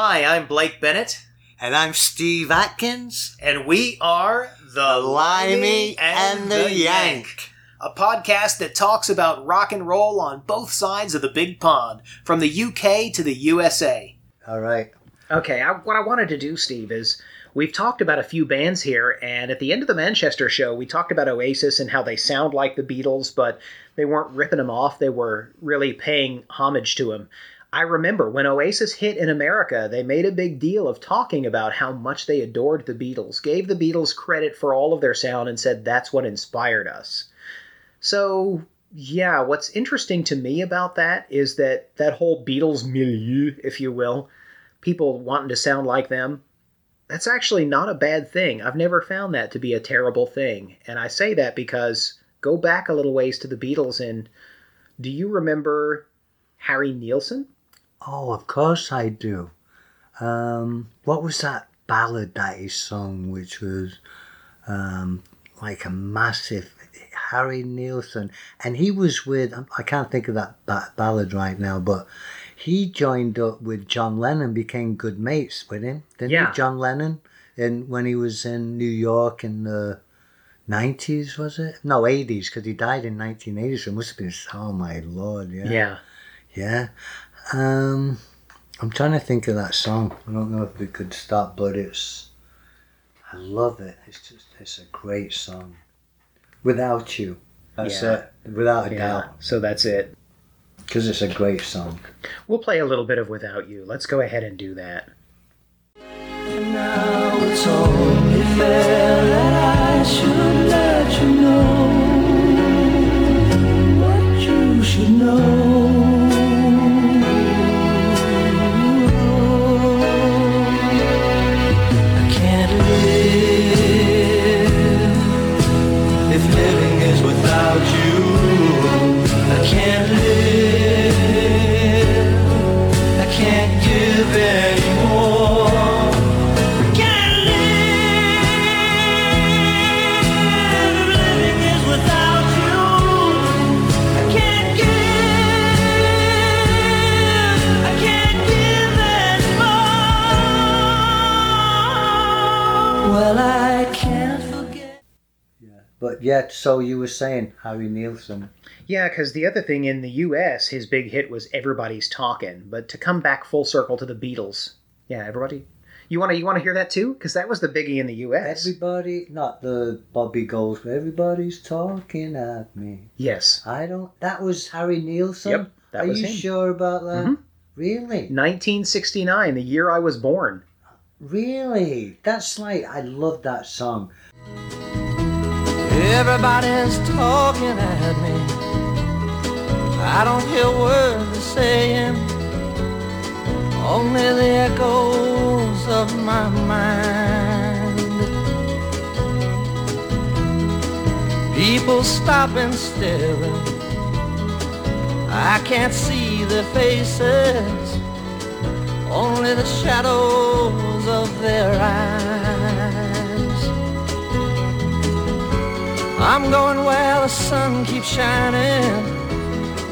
Hi, I'm Blake Bennett, And I'm Steve Atkins, and we are the Limey and the Yank. a podcast that talks about rock and roll on both sides of the big pond, from the UK to the USA. All right. Okay, I, what I wanted to do, Steve, is we've talked about a few bands here, and at the end of the Manchester show, we talked about Oasis and how they sound like the Beatles, but they weren't ripping them off. They were really paying homage to them. I remember when Oasis hit in America, they made a big deal of talking about how much they adored the Beatles, gave the Beatles credit for all of their sound, and said that's what inspired us. So, yeah, what's interesting to me about that is that that whole Beatles milieu, if you will, people wanting to sound like them, that's actually not a bad thing. I've never found that to be a terrible thing. And I say that because go back a little ways to the Beatles and do you remember Harry Nilsson? Oh, of course I do. Um, what was that ballad that he sung, which was um, like a massive Harry Nilsson, and he was with I can't think of that ba- ballad right now, but he joined up with John Lennon, became good mates with him, didn't Yeah. he? John Lennon, and when he was in New York in the nineties, was it? No, eighties, because he died in nineteen eighty. So it must have been. Oh my lord, yeah. Yeah. Yeah. Um, I'm trying to think of that song. I don't know if we could start, but it's. I love it. It's just, it's a great song. Without you. That's Yeah. it. Without a Yeah. doubt. So that's it. Because it's a great song. We'll play a little bit of Without You. Let's go ahead and do that. Now it's only fair that I should let you know I can't forget. But yet, so you were saying, Harry Nilsson. Yeah, because the other thing in the U.S., his big hit was "Everybody's Talking," but to come back full circle to the Beatles, yeah, everybody, you want to you want to hear that too? Because that was the biggie in the U.S. Everybody, not the Bobby Gold, but everybody's talking at me. yes, I don't. That was Harry Nilsson? Yep, that Are was you him. sure about that? Mhm. Really? 1969, the year I was born. Really? That's like, I love that song. Everybody's talking at me. I don't hear words they're saying, only the echoes of my mind. People stop and staring. I can't see their faces, only the shadows of their eyes. I'm going where the sun keeps shining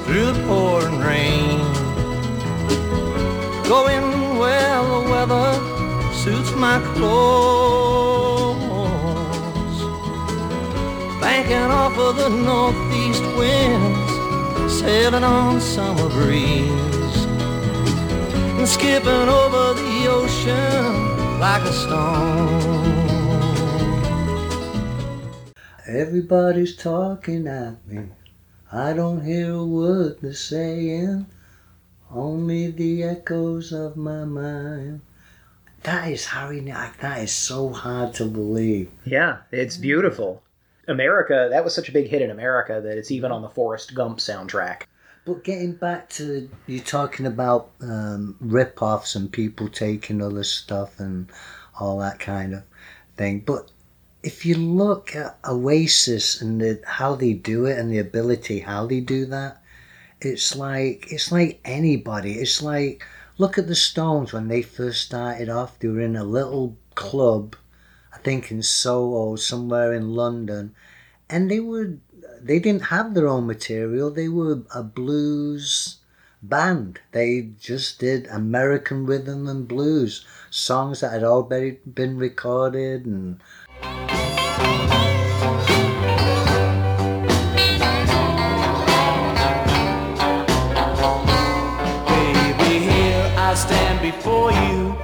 through the pouring rain. Going where the weather suits my clothes. Banking off of the northeast winds, sailing on summer breeze. And skipping over the ocean like a stone. Everybody's talking at me. I don't hear a word they're saying. Only the echoes of my mind. That is Harry. Ni- That is so hard to believe. Yeah, it's beautiful. America, that was such a big hit in America that it's even on the Forrest Gump soundtrack. But getting back to you talking about um, rip-offs and people taking other stuff and all that kind of thing. But if you look at Oasis and the, how they do it and the ability how they do that, it's like it's like anybody. It's like look at the Stones when they first started off. They were in a little club, I think in Soho, somewhere in London, and they were they didn't have their own material. They were a blues band. They just did American rhythm and blues songs that had already been recorded and before you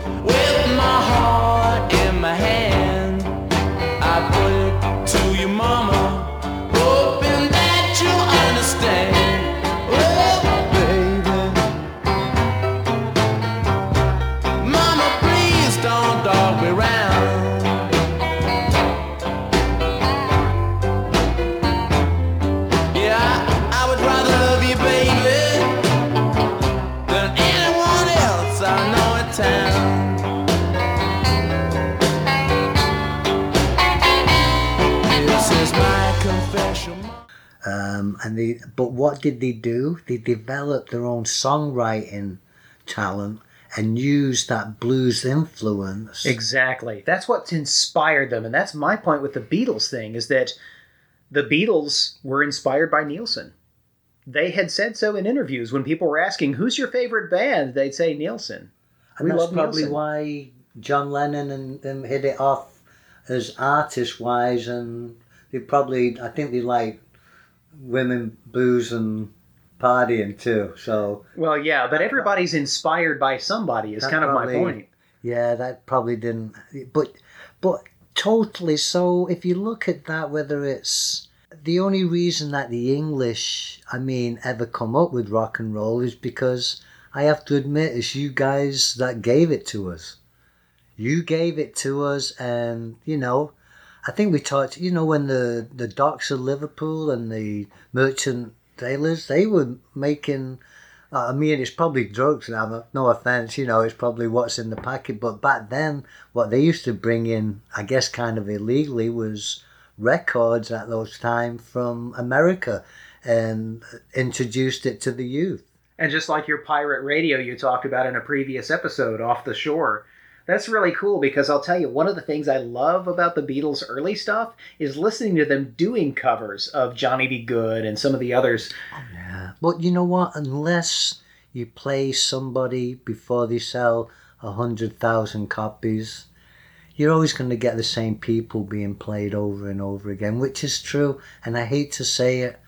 they but what did they do? They developed their own songwriting talent and used that blues influence. Exactly. That's what's inspired them, and that's my point with the Beatles thing is that the Beatles were inspired by Nilsson. They had said so in interviews when people were asking, "Who's your favorite band?" They'd say Nilsson. And we that's probably Nilsson. why John Lennon and them hit it off as artist wise, and they probably I think they like women, booze, and partying too. So Well, yeah, but everybody's inspired by somebody. Is kind of my point. yeah, that probably didn't. But but totally. So if you look at that, whether it's the only reason that the English, I mean, ever come up with rock and roll is because I have to admit it's you guys that gave it to us. You gave it to us, and you know, I think we talked. You know, when the the docks of Liverpool and the merchant sailors, they were making. uh, I mean, it's probably drugs now. No offense, you know, it's probably what's in the packet. But back then, what they used to bring in, I guess, kind of illegally, was records at those times from America, and introduced it to the youth. And just like your pirate radio you talked about in a previous episode, Off the Shore, that's really cool because I'll tell you, one of the things I love about the Beatles' early stuff is listening to them doing covers of Johnny B. Goode and some of the others. Yeah. But you know what? Unless you play somebody before they sell a hundred thousand copies, you're always going to get the same people being played over and over again, which is true. And I hate to say it.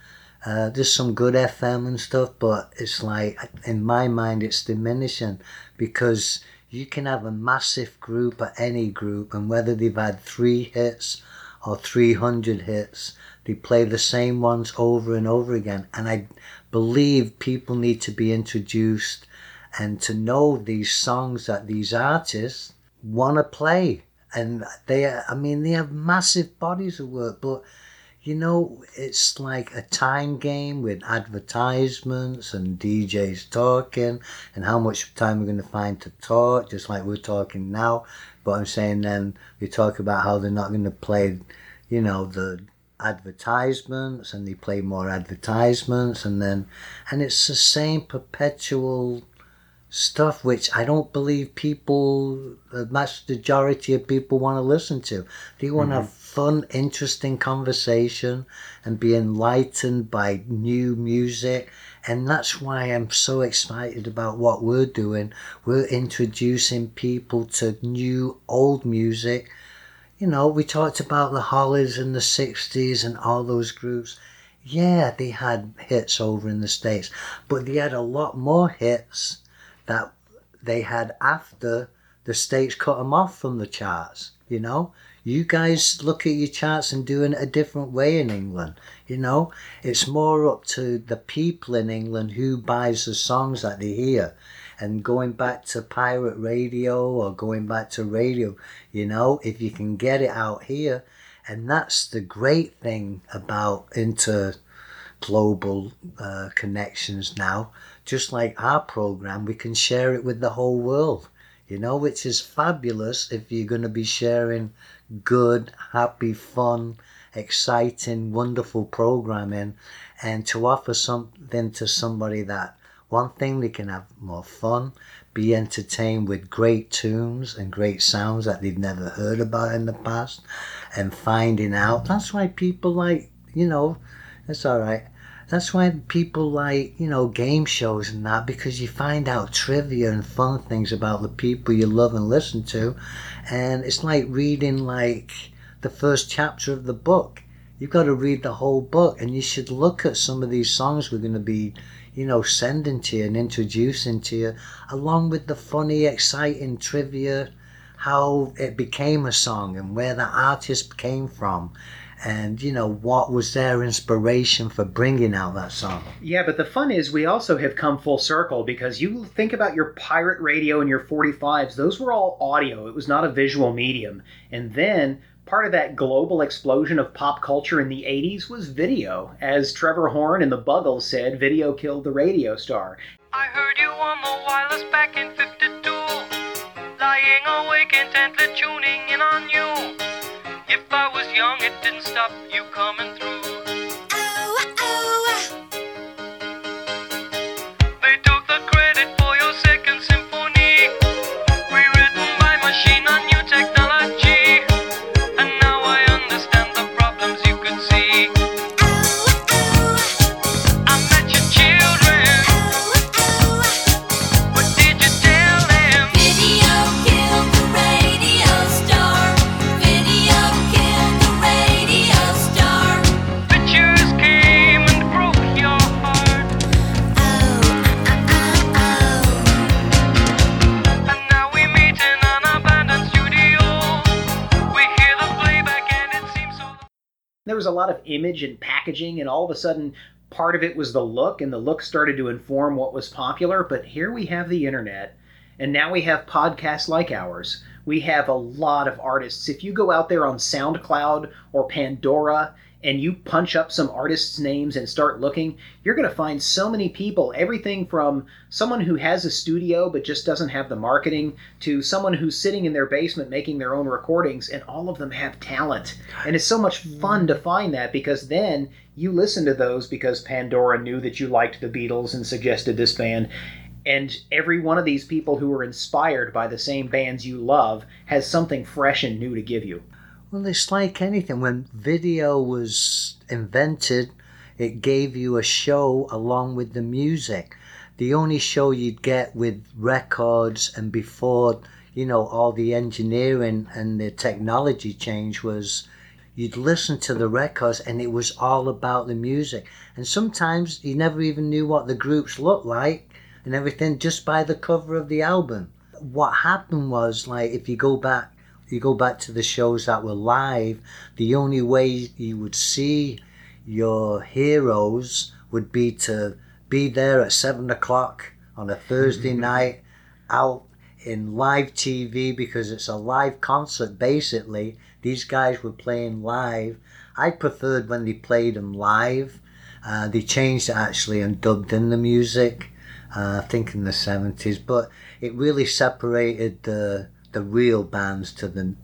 Uh, there's some good FM and stuff, but it's like, in my mind, it's diminishing because you can have a massive group or any group, and whether they've had three hits or 300 hits, they play the same ones over and over again. And I believe people need to be introduced and to know these songs that these artists want to play. And they, I mean, they have massive bodies of work, but you know, it's like a time game with advertisements and DJs talking and how much time we're going to find to talk, just like we're talking now. But I'm saying then we talk about how they're not going to play, you know, the advertisements and they play more advertisements and then, and it's the same perpetual stuff which I don't believe people, the vast majority of people want to listen to. They want to mm-hmm. have fun, interesting conversation and be enlightened by new music. And that's why I'm so excited about what we're doing. We're introducing people to new old music. You know, we talked about the Hollies in the 60s and all those groups. Yeah, they had hits over in the States, but they had a lot more hits that they had after the states cut them off from the charts. You know, you guys look at your charts and doing it a different way in England. You know, it's more up to the people in England who buys the songs that they hear. And going back to pirate radio or going back to radio, you know, if you can get it out here, and that's the great thing about inter global uh, connections now. Just like our program, we can share it with the whole world, you know, which is fabulous if you're going to be sharing good, happy, fun, exciting, wonderful programming and to offer something to somebody that one thing they can have more fun, be entertained with great tunes and great sounds that they've never heard about in the past and finding out. That's why people like, you know, it's all right. That's why people like, you know, game shows and that because you find out trivia and fun things about the people you love and listen to. And it's like reading like the first chapter of the book. You've got to read the whole book and you should look at some of these songs we're going to be, you know, sending to you and introducing to you, along with the funny, exciting trivia, how it became a song and where the artist came from and you know what was their inspiration for bringing out that song Yeah, but the fun is we also have come full circle because you think about your pirate radio and your 45s, those were all audio. It was not a visual medium. And then part of that global explosion of pop culture in the 80s was video. As Trevor Horn in the Buggles said, video killed the radio star. I heard you on the wireless back in 52. Lying awake intently tuning in on you. If I was young, it didn't stop you coming through. Lot of image and packaging, and all of a sudden, part of it was the look, and the look started to inform what was popular. But here we have the internet, and now we have podcasts like ours. We have a lot of artists. If you go out there on SoundCloud or Pandora and you punch up some artists' names and start looking, you're going to find so many people. Everything from someone who has a studio but just doesn't have the marketing to someone who's sitting in their basement making their own recordings, and all of them have talent. And it's so much fun to find that because then you listen to those because Pandora knew that you liked the Beatles and suggested this band. And every one of these people who are inspired by the same bands you love has something fresh and new to give you. Well it's like anything. When video was invented it gave you a show along with the music. The only show you'd get with records and before you know all the engineering and the technology change was you'd listen to the records and it was all about the music. And sometimes you never even knew what the groups looked like and everything just by the cover of the album. What happened was like if you go back you go back to the shows that were live the only way you would see your heroes would be to be there at seven o'clock on a thursday night out in live tv because it's a live concert basically. These guys were playing live. I preferred when they played them live. Uh, they changed it actually and dubbed in the music uh, I think in the 70s, but it really separated the the real bands to the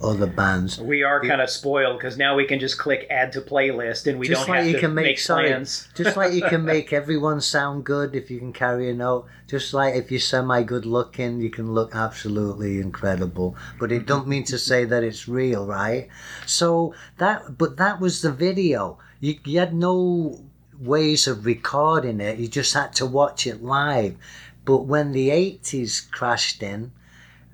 other bands. We are kind of spoiled because now we can just click add to playlist and we just don't like have you to can make, make sorry, plans. just like you can make everyone sound good if you can carry a note. Just like if you're semi good looking, you can look absolutely incredible. But it don't mean to say that it's real, right? So that, but that was the video. You, you had no ways of recording it. You just had to watch it live. But when the 80s crashed in,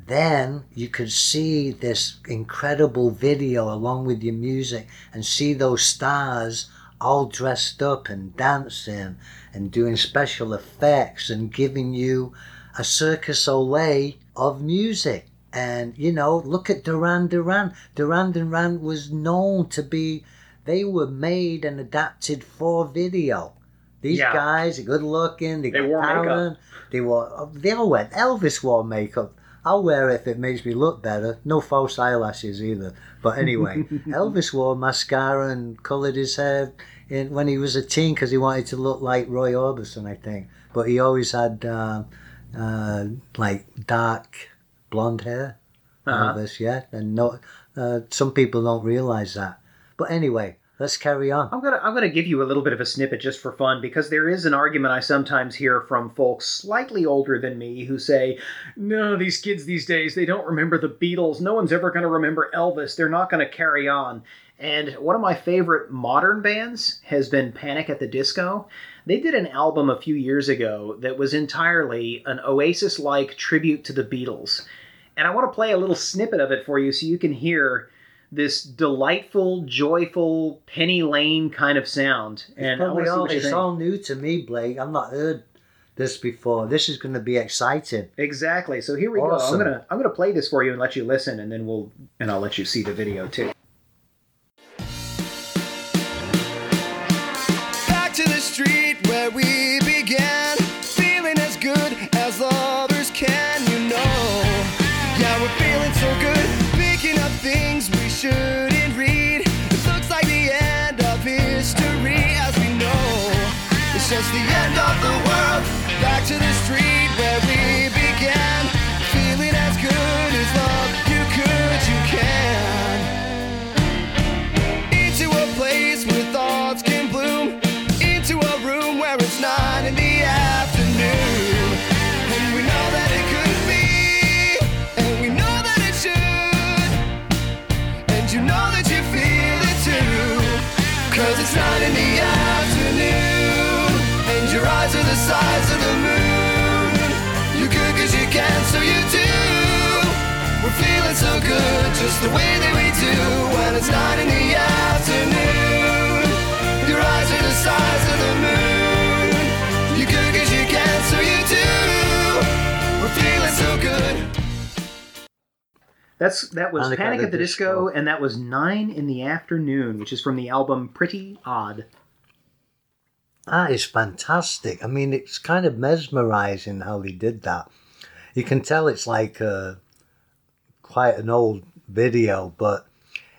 then you could see this incredible video along with your music and see those stars all dressed up and dancing and doing special effects and giving you a circus olay of music. And you know, look at Duran Duran. Duran Duran was known to be, they were made and adapted for video. These Yeah. guys are good looking. They, They got wore makeup. They wore. They all went. Elvis wore makeup. I'll wear it if it makes me look better. No false eyelashes either. But anyway, Elvis wore mascara and coloured his hair in, when he was a teen because he wanted to look like Roy Orbison, I think. But he always had uh, uh, like dark blonde hair. Uh-huh. Elvis, yeah. And no, uh, some people don't realise that. But anyway, let's carry on. I'm gonna I'm gonna give you a little bit of a snippet just for fun because there is an argument I sometimes hear from folks slightly older than me who say, "No, these kids these days they don't remember the Beatles. No one's ever gonna remember Elvis. They're not gonna carry on." And one of my favorite modern bands has been Panic at the Disco. They did an album a few years ago that was entirely an Oasis-like tribute to the Beatles. And I want to play a little snippet of it for you so you can hear this delightful, joyful Penny Lane kind of sound. And I Probably want to see all, it's all new to me, Blake. I've not heard this before. This is going to be exciting. Exactly. So here we go. I'm gonna I'm gonna play this for you and let you listen, and then we'll and I'll let you see the video too. Back to the street where we That's that was Panic, Panic at the Disco, and that was Nine in the Afternoon, which is from the album Pretty Odd. That is fantastic. I mean, it's kind of mesmerizing how they did that. You can tell it's like uh, quite an old video, but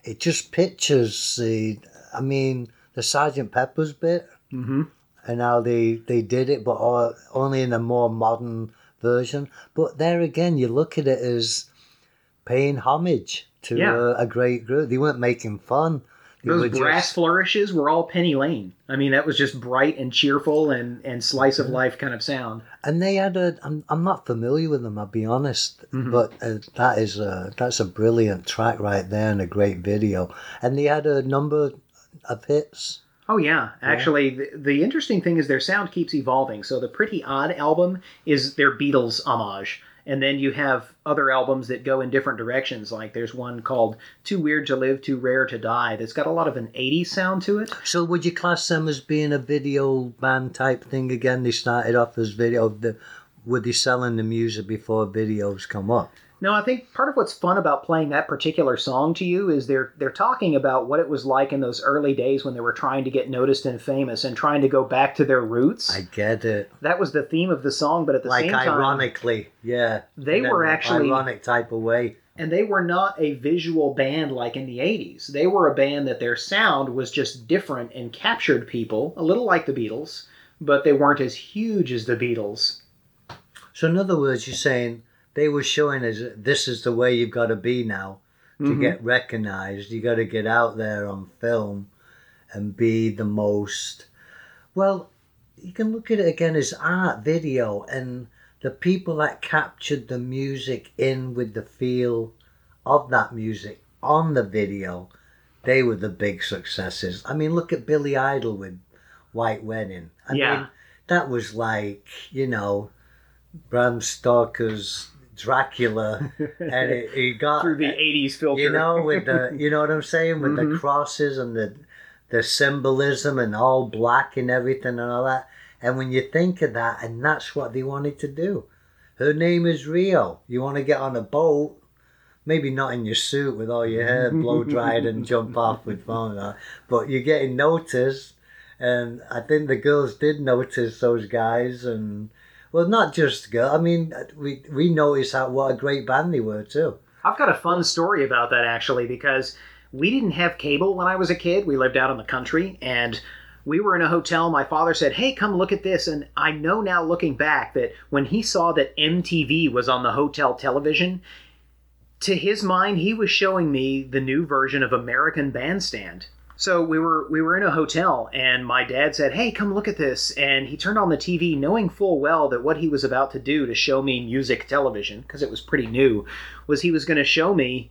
it just pictures the. I mean, the Sergeant Pepper's bit Mm-hmm. and how they they did it, but all, only in a more modern version. But there again, you look at it as paying homage to Yeah. uh, a great group. They weren't making fun. They Those brass just- flourishes were all Penny Lane. I mean, that was just bright and cheerful and, and slice Mm-hmm. of life kind of sound. and they had a. I'm, I'm not familiar with them. I'll be honest, Mhm. but uh, that is a that's a brilliant track right there and a great video. And they had a number of hits. Oh yeah, actually, the, the interesting thing is their sound keeps evolving. So the Pretty Odd album is their Beatles homage, and then you have other albums that go in different directions. Like there's one called "Too Weird to Live, Too Rare to Die" that's got a lot of an '80s sound to it. So would you class them as being a video band type thing again? They started off as video. The, were they selling the music before videos come up? No, I think part of what's fun about playing that particular song to you is they're they're talking about what it was like in those early days when they were trying to get noticed and famous and trying to go back to their roots. I get it. that was the theme of the song, but at the like same time, ironically, yeah. They In were actually- ironic type of way. and they were not a visual band like in the 80s. They were a band that their sound was just different and captured people, a little like the Beatles, but they weren't as huge as the Beatles. So in other words, you're saying they were showing us this is the way you've got to be now to Mhm. get recognized. You got to get out there on film and be the most. Well, you can look at it again as art, video, and the people that captured the music in with the feel of that music on the video, they were the big successes. I mean, look at Billy Idol with White Wedding. I Yeah. mean, that was like, you know, Bram Stoker's Dracula, and it, he got Through the 80s filter. you know, with the you know what I'm saying, with the Mhm. crosses and the the symbolism and all black and everything and all that. And when you think of that, and that's what they wanted to do. Her name is Rio. You want to get on a boat, maybe not in your suit with all your hair blow dried and jump off with phone, on, but you're getting noticed. And I think the girls did notice those guys, and well, not just girl. I mean, we we noticed how what a great band they were too. I've got a fun story about that actually because we didn't have cable when I was a kid. We lived out in the country and we were in a hotel. My father said, Hey, come look at this. And I know now looking back that when he saw that MTV was on the hotel television, to his mind, he was showing me the new version of American Bandstand. So we were we were in a hotel and my dad said, "Hey, come look at this." And he turned on the TV knowing full well that what he was about to do to show me music television because it was pretty new was he was going to show me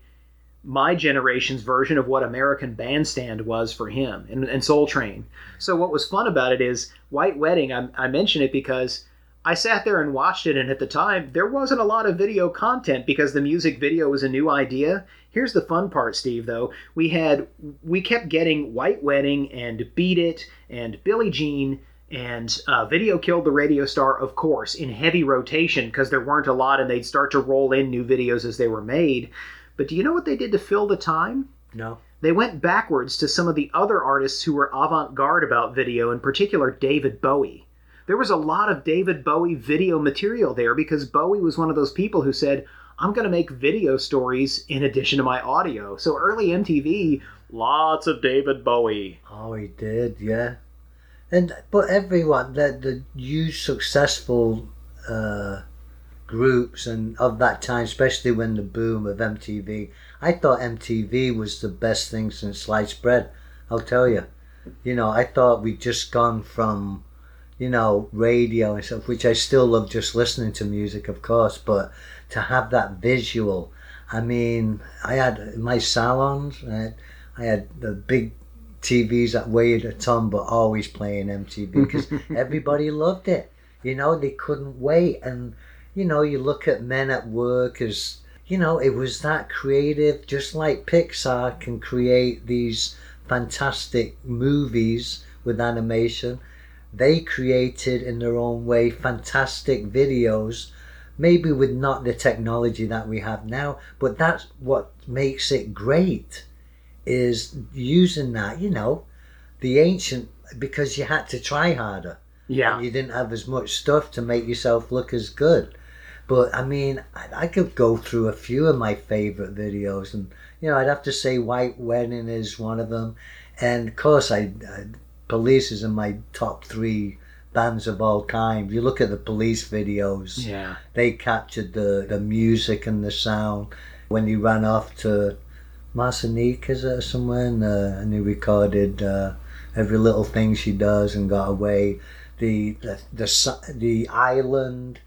my generation's version of what American Bandstand was for him and, and Soul Train. So what was fun about it is White Wedding. I, I mention it because I sat there and watched it, and at the time there wasn't a lot of video content because the music video was a new idea. Here's the fun part, Steve. Though we had we kept getting White Wedding and Beat It and Billie Jean. And uh, Video Killed the Radio Star, of course, in heavy rotation because there weren't a lot and they'd start to roll in new videos as they were made. But do you know what they did to fill the time? No. They went backwards to some of the other artists who were avant garde about video, in particular David Bowie. There was a lot of David Bowie video material there because Bowie was one of those people who said, I'm going to make video stories in addition to my audio. So early MTV, lots of David Bowie. Oh, he did, yeah. And but everyone, the the huge successful uh, groups and of that time, especially when the boom of MTV, I thought MTV was the best thing since sliced bread. I'll tell you. You know, I thought we'd just gone from, you know, radio and stuff, which I still love just listening to music, of course, but to have that visual. I mean, I had my salons, I had, I had the big TVs that weighed a ton, but always playing MTV because everybody loved it. You know, they couldn't wait. And, you know, you look at Men at Work as, you know, it was that creative, just like Pixar can create these fantastic movies with animation. They created in their own way fantastic videos, maybe with not the technology that we have now, but that's what makes it great is using that, you know, the ancient because you had to try harder. Yeah. And you didn't have as much stuff to make yourself look as good. But I mean, I, I could go through a few of my favorite videos, and you know, I'd have to say White Wedding is one of them, and of course, I, I Police is in my top three bands of all time. You look at the Police videos; Yeah. they captured the the music and the sound when he ran off to Martinique, is it or somewhere, and, uh, and he recorded uh, every little thing she does and got away. The the the, the island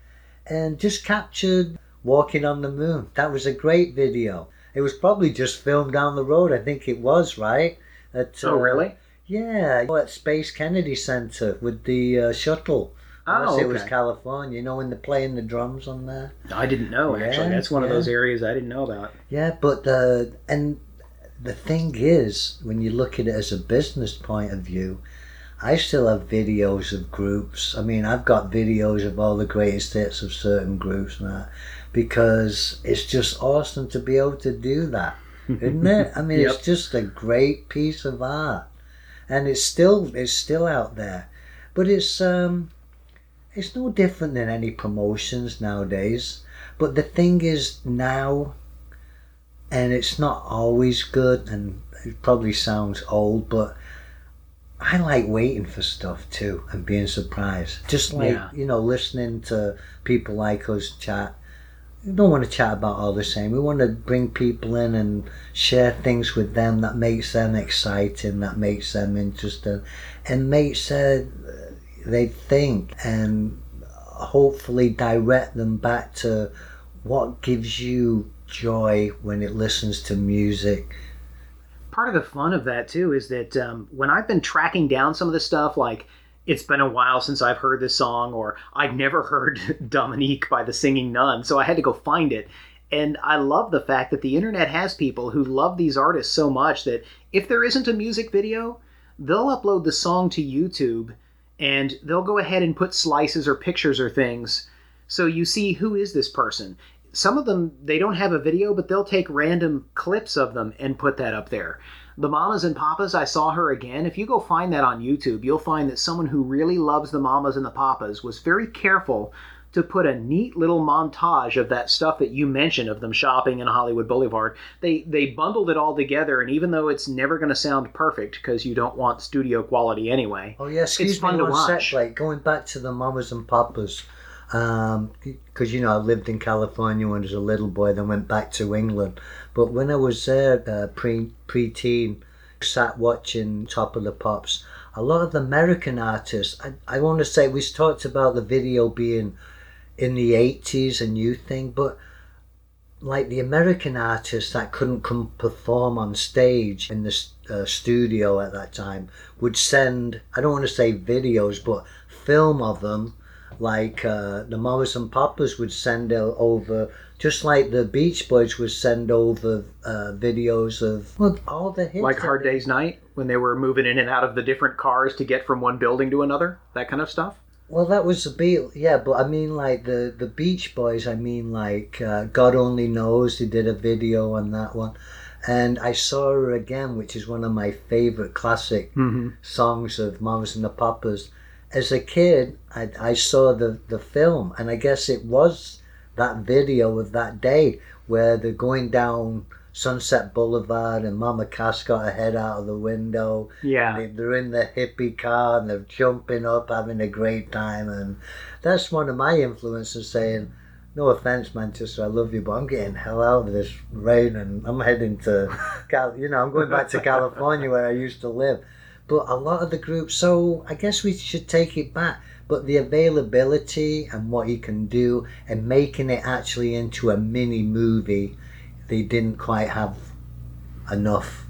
and just captured walking on the moon. That was a great video. It was probably just filmed down the road. I think it was right. At, Oh, uh, really? Yeah, at Space Kennedy Center with the uh, shuttle. Oh, Unless it was. California. You know when they're playing the drums on there. I didn't know, actually. That's one of those areas I didn't know about. Yeah, but the and the thing is, when you look at it as a business point of view, I still have videos of groups. I mean, I've got videos of all the greatest hits of certain groups and that because it's just awesome to be able to do that, isn't it? I mean, Yep. it's just a great piece of art, and it's still it's still out there, but it's um, it's no different than any promotions nowadays. But the thing is now and it's not always good and it probably sounds old but i like waiting for stuff too and being surprised just like Yeah. you know listening to people like us chat we don't want to chat about all the same we want to bring people in and share things with them that makes them exciting that makes them interesting and makes uh, they think and hopefully direct them back to what gives you joy when it listens to music. part of the fun of that too is that um, when I've been tracking down some of the stuff, like it's been a while since I've heard this song, or I'd never heard Dominique by the Singing Nun, so I had to go find it. And I love the fact that the internet has people who love these artists so much that if there isn't a music video, they'll upload the song to YouTube and they'll go ahead and put slices or pictures or things so you see who is this person some of them they don't have a video but they'll take random clips of them and put that up there the mamas and papas i saw her again if you go find that on youtube you'll find that someone who really loves the mamas and the papas was very careful to put a neat little montage of that stuff that you mentioned of them shopping in Hollywood Boulevard. They they bundled it all together, and even though it's never going to sound perfect because you don't want studio quality anyway, Oh yeah, excuse It's fun me to one watch. sec. Like going back to the mamas and papas, because you know I lived in California when I was a little boy, then went back to England. But when I was there, uh, pre pre-teen, sat watching Top of the Pops. A lot of the American artists, I, I want to say, we talked about the video being in the 80s, a new thing, but like the American artists that couldn't come perform on stage in the uh, studio at that time would send, I don't want to say videos, but film of them. Like uh, the Mamas and Papas would send over, just like the Beach Boys would send over uh, videos of well, all the hits. Like Hard Day's Night, when they were moving in and out of the different cars to get from one building to another, that kind of stuff. Well, that was the Beatles, yeah, but I mean, like the the Beach Boys. I mean, like uh, God Only Knows. They did a video on that one, and I saw her again, which is one of my favorite classic Mm-hmm. songs of Mamas and the Papas. As a kid, I, I saw the the film, and I guess it was that video of that day where they're going down Sunset Boulevard, and Mama Cass got her head out of the window. Yeah. They, they're in the hippie car and they're jumping up, having a great time, and that's one of my influences. Saying, "No offense, Manchester, I love you, but I'm getting hell out of this rain, and I'm heading to, Cal- you know, I'm going back to California where I used to live." But a lot of the groups, so I guess we should take it back. But the availability and what you can do, and making it actually into a mini movie, they didn't quite have enough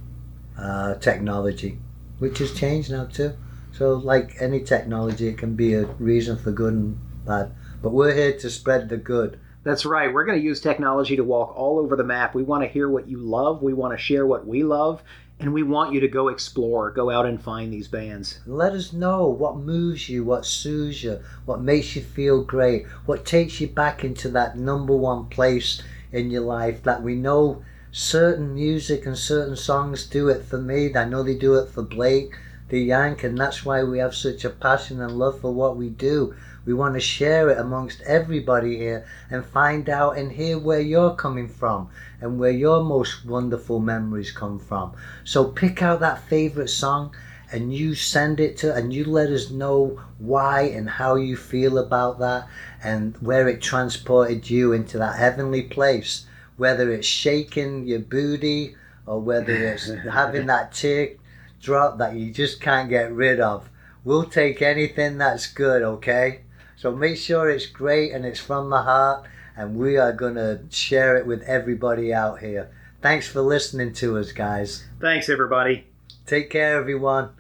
uh, technology, which has changed now too. So, like any technology, it can be a reason for good and bad. But we're here to spread the good. That's right. We're going to use technology to walk all over the map. We want to hear what you love. We want to share what we love. And we want you to go explore, go out and find these bands. Let us know what moves you, what soothes you, what makes you feel great, what takes you back into that number one place in your life that we know certain music and certain songs do it for me. I know they do it for Blake, the Yank, and that's why we have such a passion and love for what we do. We want to share it amongst everybody here and find out and hear where you're coming from and where your most wonderful memories come from. So pick out that favorite song and you send it to and you let us know why and how you feel about that and where it transported you into that heavenly place. Whether it's shaking your booty or whether it's having that tear drop that you just can't get rid of. We'll take anything that's good okay so make sure it's great and it's from the heart and we are going to share it with everybody out here. Thanks for listening to us guys. Thanks, everybody. take care everyone